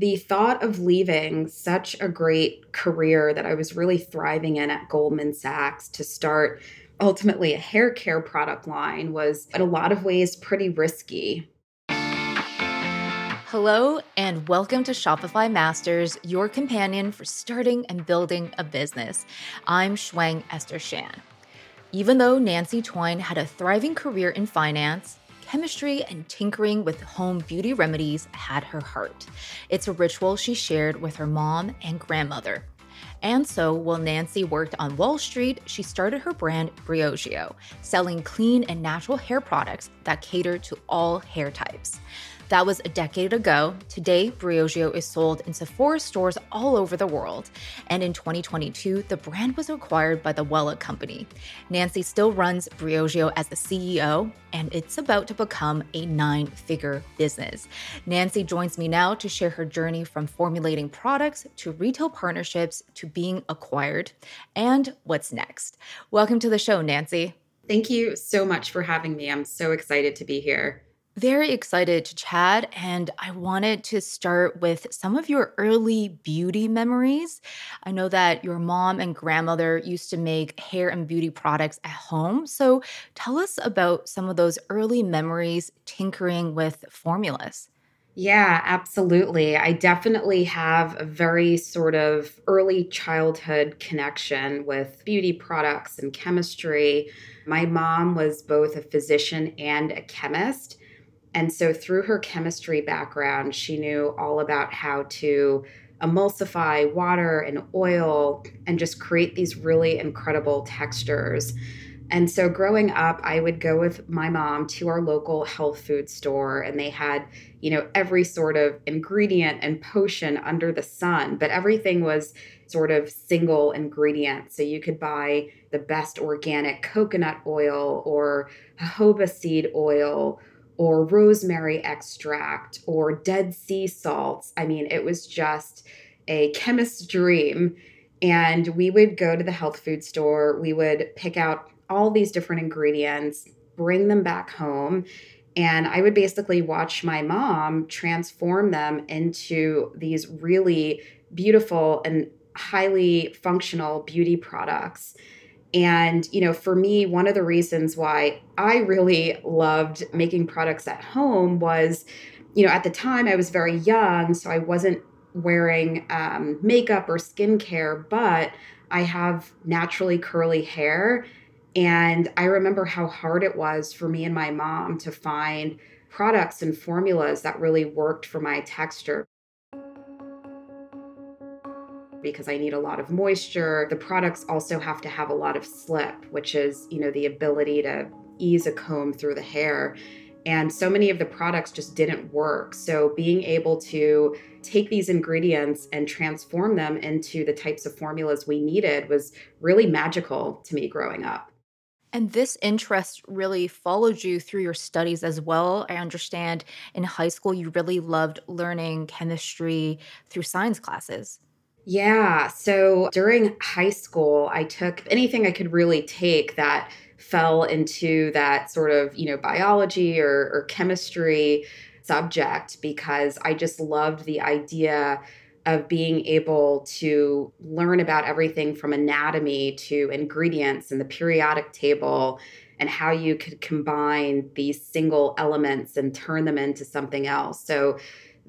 the thought of leaving such a great career that I was really thriving in at Goldman Sachs to start ultimately a hair care product line was in a lot of ways pretty risky. Hello, and welcome to Shopify Masters, your companion for starting and building a business. I'm Shuang Esther Shan. Even though Nancy Twine had a thriving career in finance, chemistry and tinkering with home beauty remedies had her heart. It's a ritual she shared with her mom and grandmother. And so, while Nancy worked on Wall Street, she started her brand Briogeo, selling clean and natural hair products that cater to all hair types. That was a decade ago. Today, Briogeo is sold in Sephora stores all over the world. And in 2022, the brand was acquired by the Wella Company. Nancy still runs Briogeo as the CEO, and it's about to become a nine figure business. Nancy joins me now to share her journey from formulating products to retail partnerships to being acquired and what's next. Welcome to the show, Nancy. Thank you so much for having me. I'm so excited to be here very excited to chat, and I wanted to start with some of your early beauty memories. I know that your mom and grandmother used to make hair and beauty products at home. So tell us about some of those early memories tinkering with formulas. Yeah, absolutely. I definitely have a very sort of early childhood connection with beauty products and chemistry. My mom was both a physician and a chemist. And so, through her chemistry background, she knew all about how to emulsify water and oil and just create these really incredible textures. And so, growing up, I would go with my mom to our local health food store, and they had, you know, every sort of ingredient and potion under the sun, but everything was sort of single ingredient. So, you could buy the best organic coconut oil or jojoba seed oil or rosemary extract or dead sea salts. I mean, it was just a chemist's dream. And we would go to the health food store, we would pick out all these different ingredients, bring them back home. And I would basically watch my mom transform them into these really beautiful and highly functional beauty products. And, you know, for me, one of the reasons why I really loved making products at home was, you know, at the time I was very young, so I wasn't wearing um, makeup or skincare, but I have naturally curly hair. And I remember how hard it was for me and my mom to find products and formulas that really worked for my texture because I need a lot of moisture. The products also have to have a lot of slip, which is, you know, the ability to ease a comb through the hair. And so many of the products just didn't work. So being able to take these ingredients and transform them into the types of formulas we needed was really magical to me growing up. And this interest really followed you through your studies as well. I understand in high school you really loved learning chemistry through science classes. Yeah. So during high school, I took anything I could really take that fell into that sort of, you know, biology or, or chemistry subject because I just loved the idea of being able to learn about everything from anatomy to ingredients and the periodic table and how you could combine these single elements and turn them into something else. So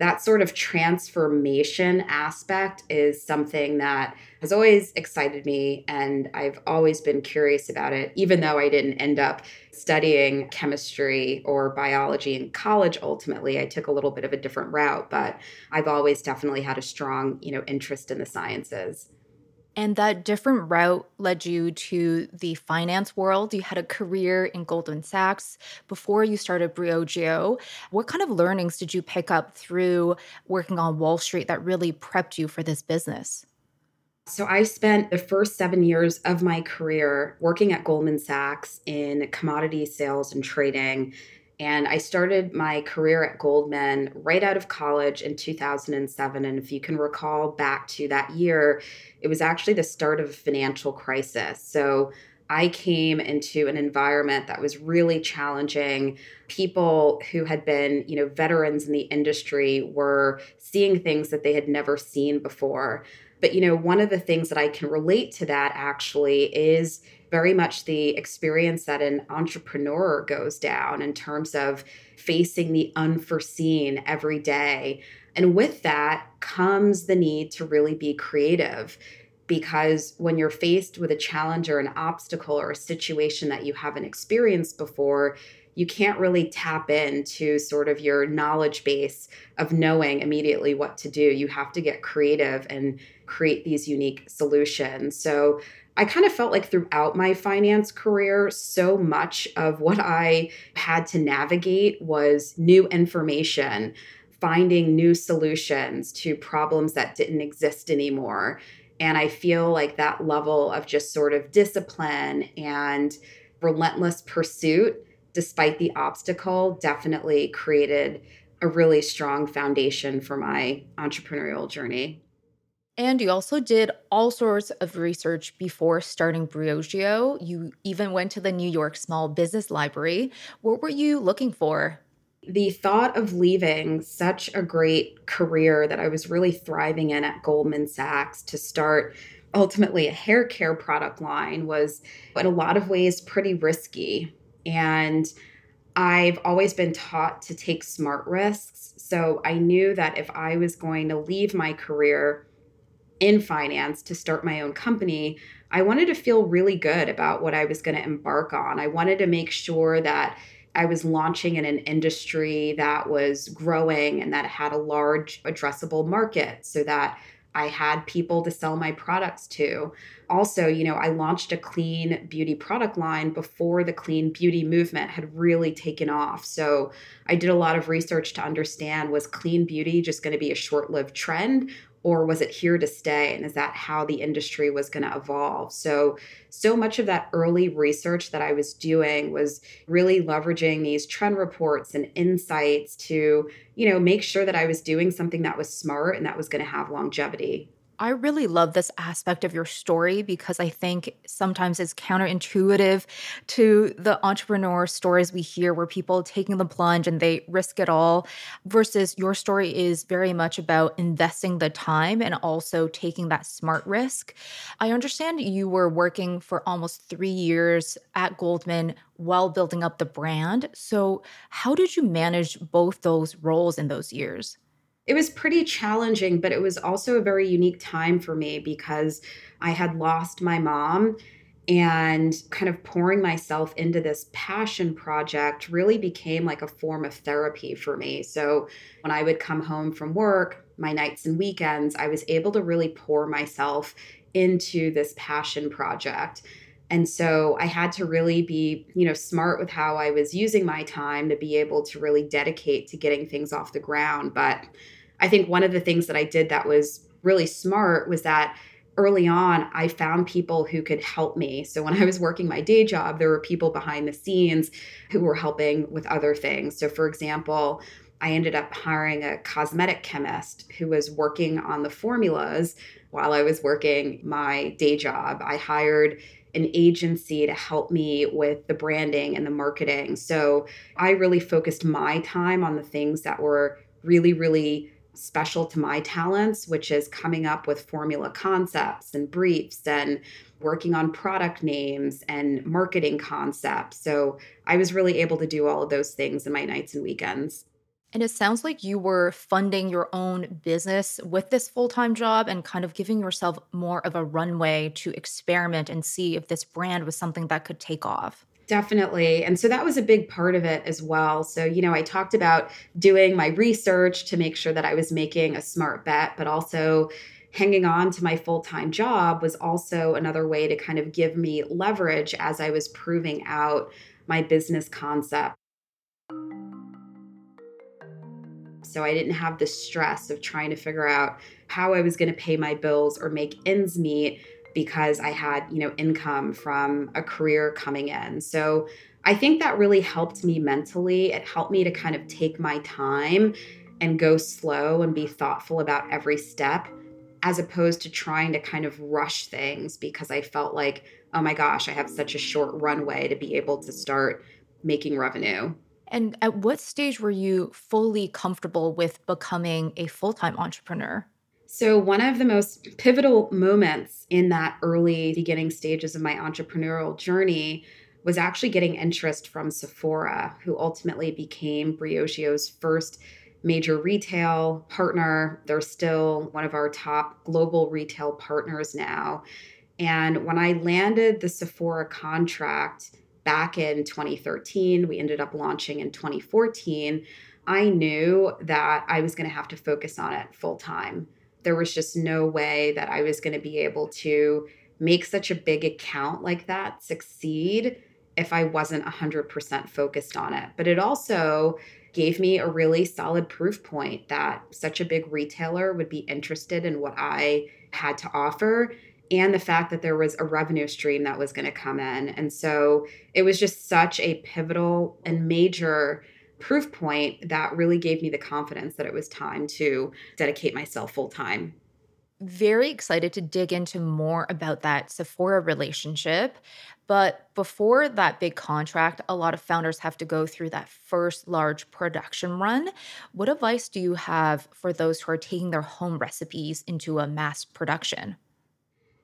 that sort of transformation aspect is something that has always excited me and I've always been curious about it even though I didn't end up studying chemistry or biology in college ultimately. I took a little bit of a different route but I've always definitely had a strong you know interest in the sciences and that different route led you to the finance world. You had a career in Goldman Sachs before you started Briogeo. What kind of learnings did you pick up through working on Wall Street that really prepped you for this business? So, I spent the first seven years of my career working at Goldman Sachs in commodity sales and trading and I started my career at Goldman right out of college in 2007. And if you can recall back to that year, it was actually the start of a financial crisis. So I came into an environment that was really challenging. People who had been, you know, veterans in the industry were seeing things that they had never seen before. But, you know, one of the things that I can relate to that actually is very much the experience that an entrepreneur goes down in terms of facing the unforeseen every day. And with that comes the need to really be creative because when you're faced with a challenge or an obstacle or a situation that you haven't experienced before, you can't really tap into sort of your knowledge base of knowing immediately what to do. You have to get creative and create these unique solutions. So I kind of felt like throughout my finance career, so much of what I had to navigate was new information, finding new solutions to problems that didn't exist anymore. And I feel like that level of just sort of discipline and relentless pursuit, despite the obstacle, definitely created a really strong foundation for my entrepreneurial journey. And you also did all sorts of research before starting Briogeo. You even went to the New York Small Business Library. What were you looking for? the thought of leaving such a great career that I was really thriving in at Goldman Sachs to start ultimately a hair care product line was in a lot of ways pretty risky. And I've always been taught to take smart risks. So I knew that if I was going to leave my career in finance to start my own company, I wanted to feel really good about what I was going to embark on. I wanted to make sure that I was launching in an industry that was growing and that had a large addressable market so that I had people to sell my products to. Also, you know, I launched a clean beauty product line before the clean beauty movement had really taken off. So I did a lot of research to understand was clean beauty just going to be a short lived trend or was it here to stay? And is that how the industry was going to evolve? So so much of that early research that i was doing was really leveraging these trend reports and insights to you know make sure that i was doing something that was smart and that was going to have longevity I really love this aspect of your story because I think sometimes it's counterintuitive to the entrepreneur stories we hear where people taking the plunge and they risk it all versus your story is very much about investing the time and also taking that smart risk. I understand you were working for almost 3 years at Goldman while building up the brand. So, how did you manage both those roles in those years? It was pretty challenging, but it was also a very unique time for me because I had lost my mom and kind of pouring myself into this passion project really became like a form of therapy for me. So when I would come home from work, my nights and weekends, I was able to really pour myself into this passion project. And so I had to really be, you know, smart with how I was using my time to be able to really dedicate to getting things off the ground. But I think one of the things that I did that was really smart was that early on, I found people who could help me. So when I was working my day job, there were people behind the scenes who were helping with other things. So, for example, I ended up hiring a cosmetic chemist who was working on the formulas while I was working my day job. I hired an agency to help me with the branding and the marketing. So I really focused my time on the things that were really, really special to my talents, which is coming up with formula concepts and briefs and working on product names and marketing concepts. So I was really able to do all of those things in my nights and weekends. And it sounds like you were funding your own business with this full time job and kind of giving yourself more of a runway to experiment and see if this brand was something that could take off. Definitely. And so that was a big part of it as well. So, you know, I talked about doing my research to make sure that I was making a smart bet, but also hanging on to my full time job was also another way to kind of give me leverage as I was proving out my business concept. So I didn't have the stress of trying to figure out how I was going to pay my bills or make ends meet because I had, you know, income from a career coming in. So I think that really helped me mentally. It helped me to kind of take my time and go slow and be thoughtful about every step. as opposed to trying to kind of rush things because I felt like, oh my gosh, I have such a short runway to be able to start making revenue. And at what stage were you fully comfortable with becoming a full time entrepreneur? So, one of the most pivotal moments in that early beginning stages of my entrepreneurial journey was actually getting interest from Sephora, who ultimately became Briogeo's first major retail partner. They're still one of our top global retail partners now. And when I landed the Sephora contract back in 2013, we ended up launching in 2014. I knew that I was going to have to focus on it full time there was just no way that I was going to be able to make such a big account like that succeed if I wasn't 100% focused on it. But it also gave me a really solid proof point that such a big retailer would be interested in what I had to offer and the fact that there was a revenue stream that was going to come in. And so it was just such a pivotal and major proof point that really gave me the confidence that it was time to dedicate myself full time. Very excited to dig into more about that Sephora relationship. But before that big contract, a lot of founders have to go through that first large production run. What advice do you have for those who are taking their home recipes into a mass production?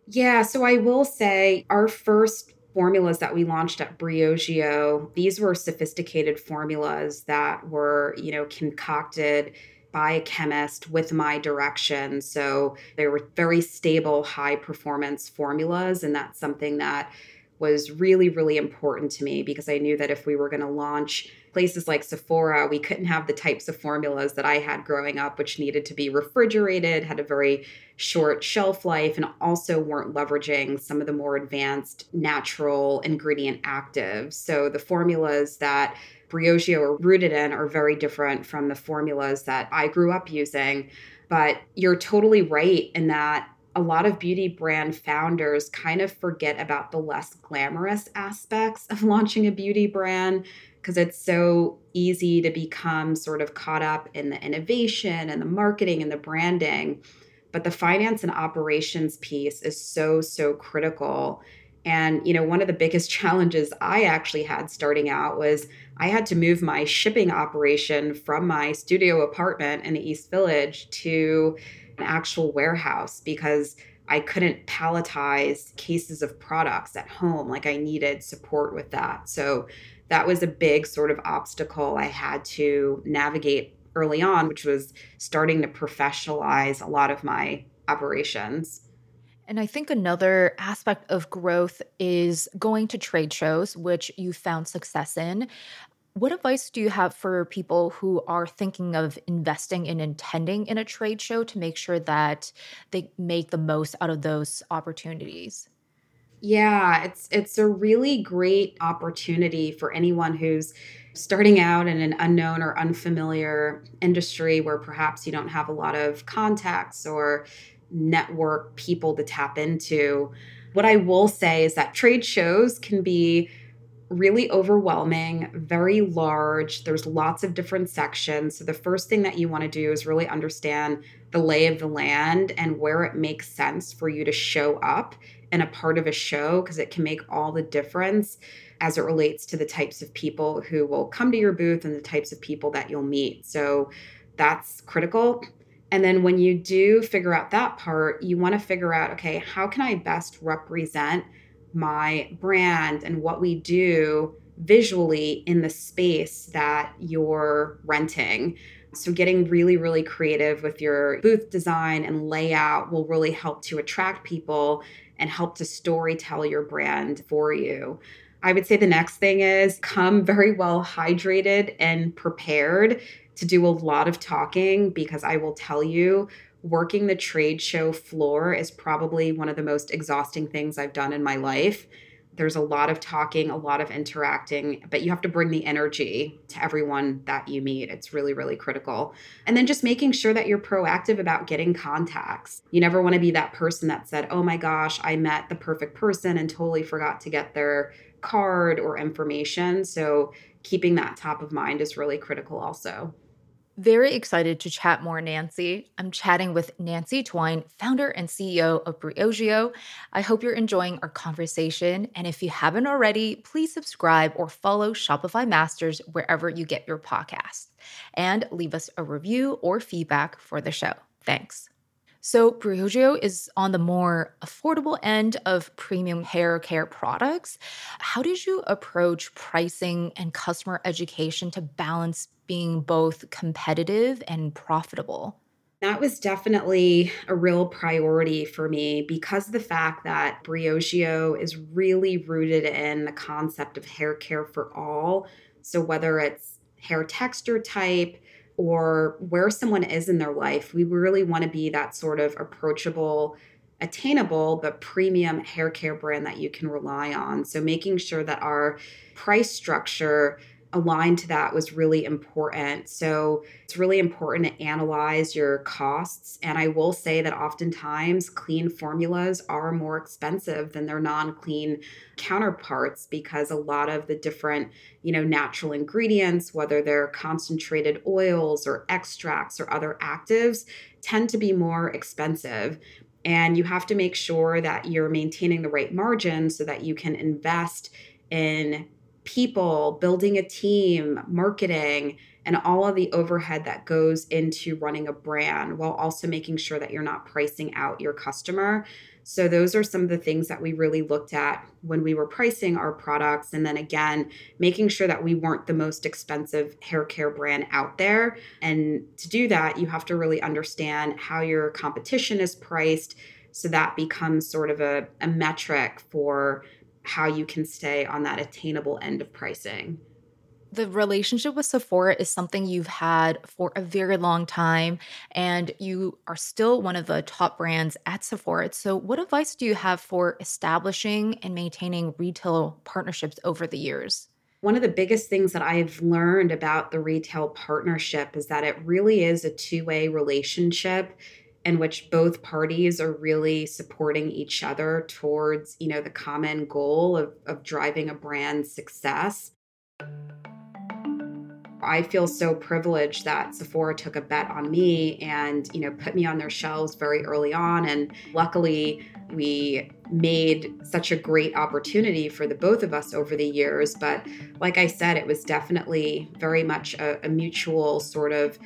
Yeah, so I will say our first formulas that we launched at Briogeo, these were sophisticated formulas that were, you know, concocted by a chemist with my direction. So they were very stable, high performance formulas. And that's something that was really, really important to me because I knew that if we were going to launch places like Sephora, we couldn't have the types of formulas that I had growing up, which needed to be refrigerated, had a very short shelf life, and also weren't leveraging some of the more advanced natural ingredient actives. So the formulas that Briogeo are rooted in are very different from the formulas that I grew up using. But you're totally right in that a lot of beauty brand founders kind of forget about the less glamorous aspects of launching a beauty brand because it's so easy to become sort of caught up in the innovation and the marketing and the branding. But the finance and operations piece is so, so critical. And, you know, one of the biggest challenges I actually had starting out was I had to move my shipping operation from my studio apartment in the East Village to an actual warehouse because I couldn't palletize cases of products at home. Like I needed support with that. So that was a big sort of obstacle I had to navigate early on, which was starting to professionalize a lot of my operations. And I think another aspect of growth is going to trade shows, which you found success in. What advice do you have for people who are thinking of investing and intending in a trade show to make sure that they make the most out of those opportunities? Yeah, it's it's a really great opportunity for anyone who's starting out in an unknown or unfamiliar industry where perhaps you don't have a lot of contacts or network people to tap into. What I will say is that trade shows can be really overwhelming, very large. There's lots of different sections. So, the first thing that you want to do is really understand the lay of the land and where it makes sense for you to show up in a part of a show because it can make all the difference as it relates to the types of people who will come to your booth and the types of people that you'll meet. So, that's critical. And then when you do figure out that part, you want to figure out okay, how can I best represent my brand and what we do visually in the space that you're renting. So, getting really, really creative with your booth design and layout will really help to attract people and help to story tell your brand for you. I would say the next thing is come very well hydrated and prepared to do a lot of talking because I will tell you working the trade show floor is probably one of the most exhausting things I've done in my life. There's a lot of talking, a lot of interacting, but you have to bring the energy to everyone that you meet. It's really, really critical. And then just making sure that you're proactive about getting contacts. You never want to be that person that said, oh my gosh, I met the perfect person and totally forgot to get their card or information. So keeping that top of mind is really critical also. Very excited to chat more, Nancy. I'm chatting with Nancy Twine, founder and CEO of Briogeo. I hope you're enjoying our conversation. And if you haven't already, please subscribe or follow Shopify Masters wherever you get your podcasts and leave us a review or feedback for the show. Thanks. So, Briogeo is on the more affordable end of premium hair care products. How did you approach pricing and customer education to balance being both competitive and profitable? That was definitely a real priority for me because the fact that Briogeo is really rooted in the concept of hair care for all. So, whether it's hair texture type or where someone is in their life, we really want to be that sort of approachable, attainable, but premium hair care brand that you can rely on. So, making sure that our price structure aligned to that was really important. So it's really important to analyze your costs. And I will say that oftentimes clean formulas are more expensive than their non clean counterparts because a lot of the different, you know, natural ingredients, whether they're concentrated oils or extracts or other actives, tend to be more expensive. And you have to make sure that you're maintaining the right margin so that you can invest in people, building a team, marketing, and all of the overhead that goes into running a brand while also making sure that you're not pricing out your customer. So, those are some of the things that we really looked at when we were pricing our products. And then again, making sure that we weren't the most expensive hair care brand out there. And to do that, you have to really understand how your competition is priced. So, that becomes sort of a, a metric for how you can stay on that attainable end of pricing. The relationship with Sephora is something you've had for a very long time, and you are still one of the top brands at Sephora. So, what advice do you have for establishing and maintaining retail partnerships over the years? One of the biggest things that I've learned about the retail partnership is that it really is a two way relationship in which both parties are really supporting each other towards you know the common goal of, of driving a brand's success I feel so privileged that Sephora took a bet on me and, you know, put me on their shelves very early on. And luckily, we made such a great opportunity for the both of us over the years. But like I said, it was definitely very much a, a mutual sort of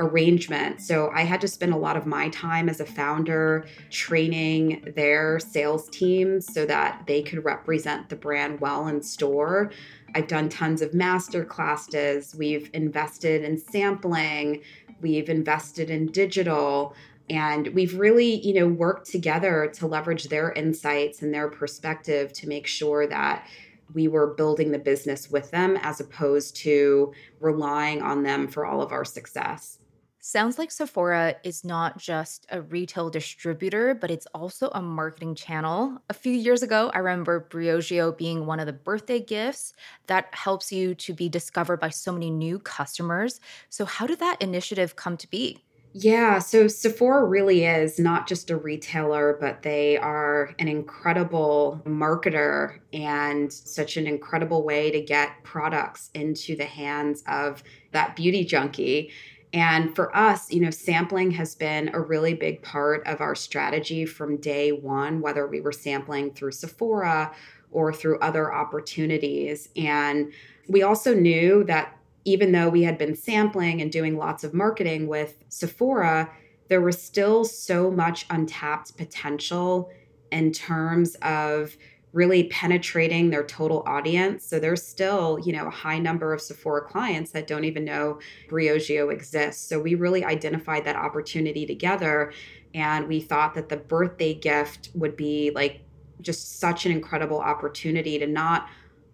arrangement. So I had to spend a lot of my time as a founder training their sales teams so that they could represent the brand well in store. I've done tons of master classes. We've invested in sampling. We've invested in digital. And we've really, you know, worked together to leverage their insights and their perspective to make sure that we were building the business with them as opposed to relying on them for all of our success. Sounds like Sephora is not just a retail distributor, but it's also a marketing channel. A few years ago, I remember Briogeo being one of the birthday gifts that helps you to be discovered by so many new customers. So, how did that initiative come to be? Yeah, so Sephora really is not just a retailer, but they are an incredible marketer and such an incredible way to get products into the hands of that beauty junkie. And for us, you know, sampling has been a really big part of our strategy from day one, whether we were sampling through Sephora or through other opportunities. And we also knew that even though we had been sampling and doing lots of marketing with Sephora, there was still so much untapped potential in terms of really penetrating their total audience. So there's still, you know, a high number of Sephora clients that don't even know Briogeo exists. So we really identified that opportunity together and we thought that the birthday gift would be like just such an incredible opportunity to not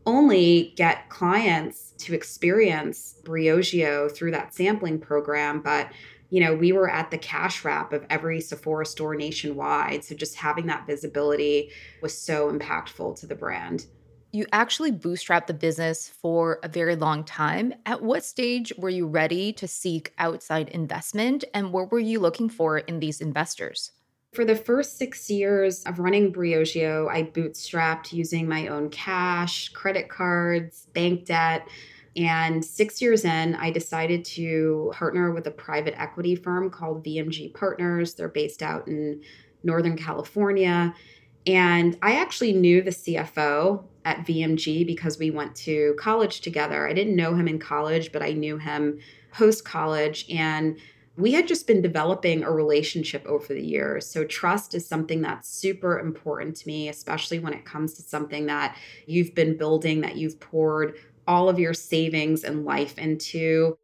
only get clients to experience Briogeo through that sampling program, but you know, we were at the cash wrap of every Sephora store nationwide. So just having that visibility was so impactful to the brand. You actually bootstrapped the business for a very long time. At what stage were you ready to seek outside investment and what were you looking for in these investors? For the first six years of running Briogeo, I bootstrapped using my own cash, credit cards, bank debt And six years in, I decided to partner with a private equity firm called VMG Partners. They're based out in Northern California. And I actually knew the CFO at VMG because we went to college together. I didn't know him in college, but I knew him post college. And we had just been developing a relationship over the years. So, trust is something that's super important to me, especially when it comes to something that you've been building, that you've poured all of your savings and life into.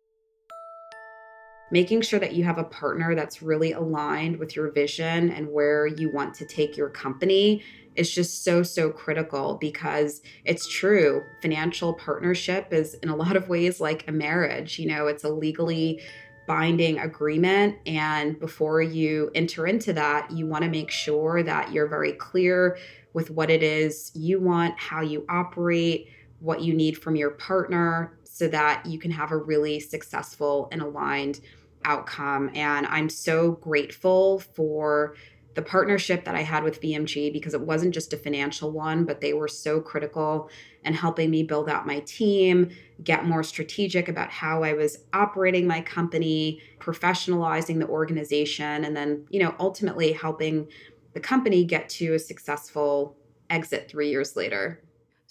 Making sure that you have a partner that's really aligned with your vision and where you want to take your company is just so, so critical because it's true. Financial partnership is, in a lot of ways, like a marriage. You know, it's a legally binding agreement. And before you enter into that, you want to make sure that you're very clear with what it is you want, how you operate, what you need from your partner, so that you can have a really successful and aligned outcome. And I'm so grateful for the partnership that I had with VMG because it wasn't just a financial one, but they were so critical in helping me build out my team, get more strategic about how I was operating my company, professionalizing the organization, and then, you know, ultimately helping the company get to a successful exit three years later.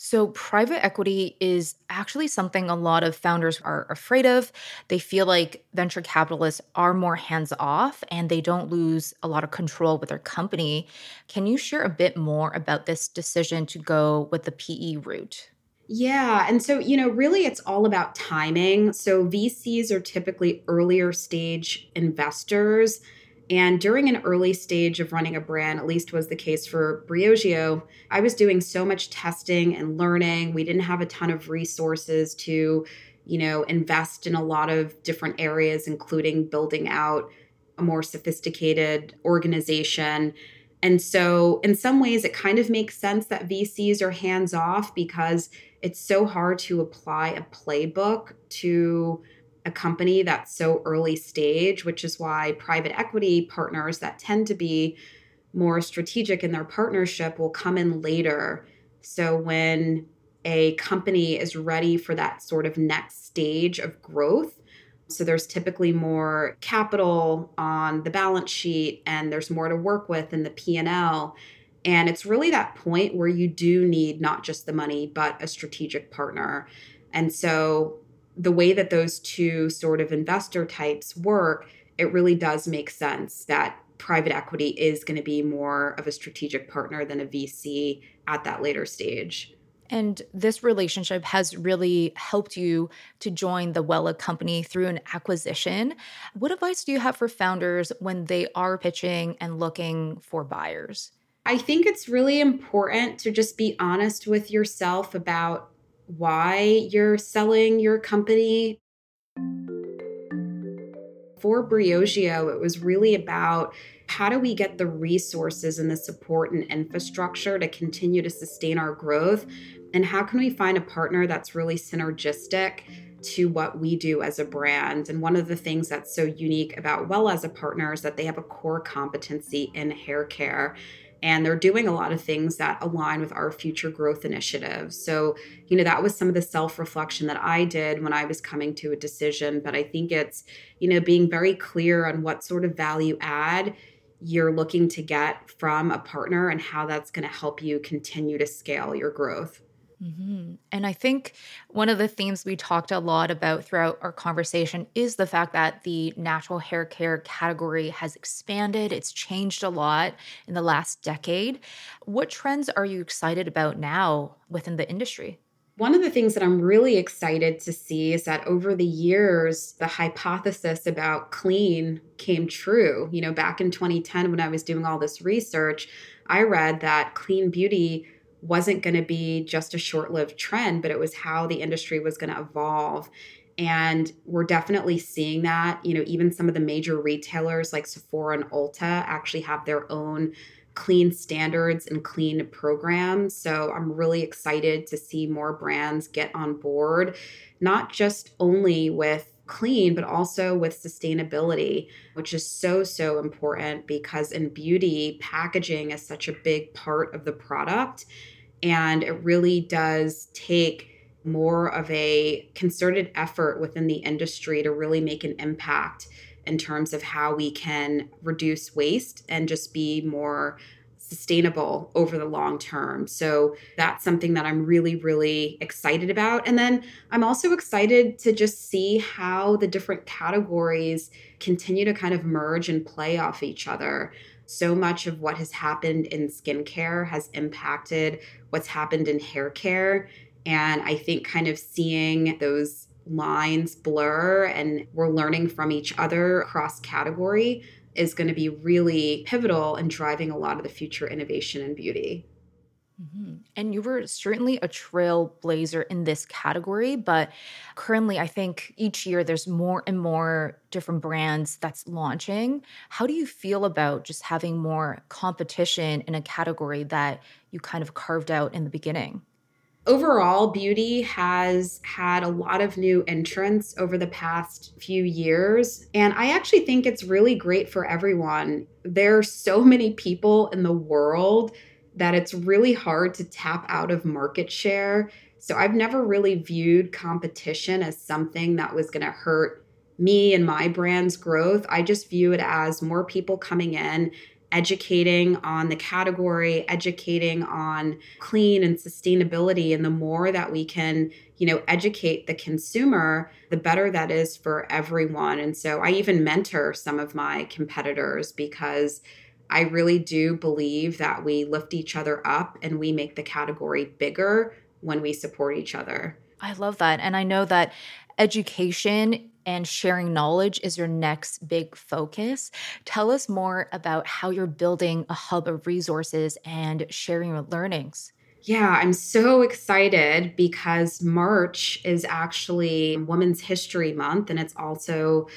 So, private equity is actually something a lot of founders are afraid of. They feel like venture capitalists are more hands off and they don't lose a lot of control with their company. Can you share a bit more about this decision to go with the PE route? Yeah. And so, you know, really it's all about timing. So, VCs are typically earlier stage investors and during an early stage of running a brand, at least was the case for Briogeo, I was doing so much testing and learning. We didn't have a ton of resources to, you know, invest in a lot of different areas, including building out a more sophisticated organization. And so, in some ways, it kind of makes sense that VCs are hands off because it's so hard to apply a playbook to a company that's so early stage, which is why private equity partners that tend to be more strategic in their partnership will come in later. So when a company is ready for that sort of next stage of growth, so there's typically more capital on the balance sheet and there's more to work with in the P&L. And it's really that point where you do need not just the money, but a strategic partner. And so the way that those two sort of investor types work, it really does make sense that private equity is going to be more of a strategic partner than a VC at that later stage. And this relationship has really helped you to join the Wella company through an acquisition. What advice do you have for founders when they are pitching and looking for buyers? I think it's really important to just be honest with yourself about why you're selling your company. For Briogeo, it was really about how do we get the resources and the support and infrastructure to continue to sustain our growth? And how can we find a partner that's really synergistic to what we do as a brand? And one of the things that's so unique about Wella as a partner is that they have a core competency in hair care and they're doing a lot of things that align with our future growth initiatives. So, you know, that was some of the self reflection that I did when I was coming to a decision. But I think it's, you know, being very clear on what sort of value add you're looking to get from a partner and how that's going to help you continue to scale your growth. Mm-hmm. And I think one of the themes we talked a lot about throughout our conversation is the fact that the natural hair care category has expanded. It's changed a lot in the last decade. What trends are you excited about now within the industry? One of the things that I'm really excited to see is that over the years, the hypothesis about clean came true. You know, back in 2010, when I was doing all this research, I read that clean beauty wasn't going to be just a short lived trend, but it was how the industry was going to evolve. And we're definitely seeing that. You know, even some of the major retailers like Sephora and Ulta actually have their own clean standards and clean programs. So I'm really excited to see more brands get on board, not just only with clean, but also with sustainability, which is so, so important because in beauty, packaging is such a big part of the product. And it really does take more of a concerted effort within the industry to really make an impact in terms of how we can reduce waste and just be more sustainable over the long term. So that's something that I'm really, really excited about. And then I'm also excited to just see how the different categories continue to kind of merge and play off each other. So much of what has happened in skincare has impacted what's happened in hair care. And I think kind of seeing those lines blur and we're learning from each other cross category is going to be really pivotal in driving a lot of the future innovation in beauty. Mm-hmm. And you were certainly a trailblazer in this category, but currently, I think each year there's more and more different brands that's launching. How do you feel about just having more competition in a category that you kind of carved out in the beginning? Overall, beauty has had a lot of new entrants over the past few years. And I actually think it's really great for everyone. There are so many people in the world that it's really hard to tap out of market share. So I've never really viewed competition as something that was going to hurt me and my brand's growth. I just view it as more people coming in educating on the category, educating on clean and sustainability. And the more that we can, you know, educate the consumer, the better that is for everyone. And so I even mentor some of my competitors because I really do believe that we lift each other up and we make the category bigger when we support each other. I love that. And I know that education and sharing knowledge is your next big focus. Tell us more about how you're building a hub of resources and sharing your learnings. Yeah, I'm so excited because March is actually Women's History Month and it's also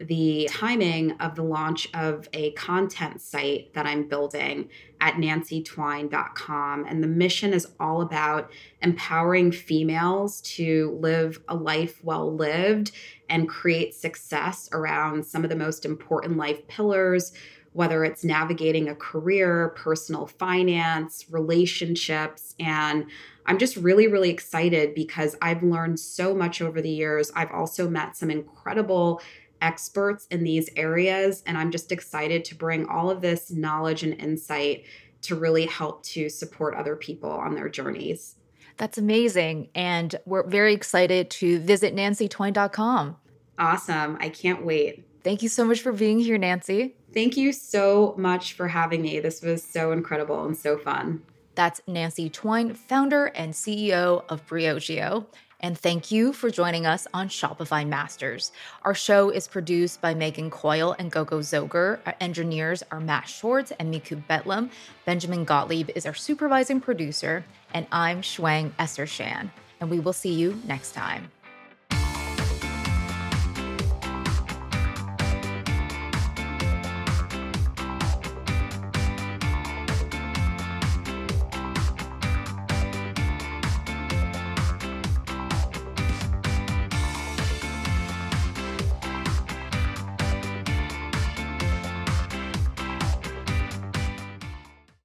the timing of the launch of a content site that I'm building at nancytwine.com. And the mission is all about empowering females to live a life well lived and create success around some of the most important life pillars, whether it's navigating a career, personal finance, relationships. And I'm just really, really excited because I've learned so much over the years. I've also met some incredible experts in these areas. And I'm just excited to bring all of this knowledge and insight to really help to support other people on their journeys. That's amazing. And we're very excited to visit nancytwine.com. Awesome. I can't wait. Thank you so much for being here, Nancy. Thank you so much for having me. This was so incredible and so fun. That's Nancy Twine, founder and CEO of Briogeo. And thank you for joining us on Shopify Masters. Our show is produced by Megan Coyle and Gogo Zoger. Our engineers are Matt Schwartz and Miku Betlam. Benjamin Gottlieb is our supervising producer. And I'm Shuang Esther Shan. And we will see you next time.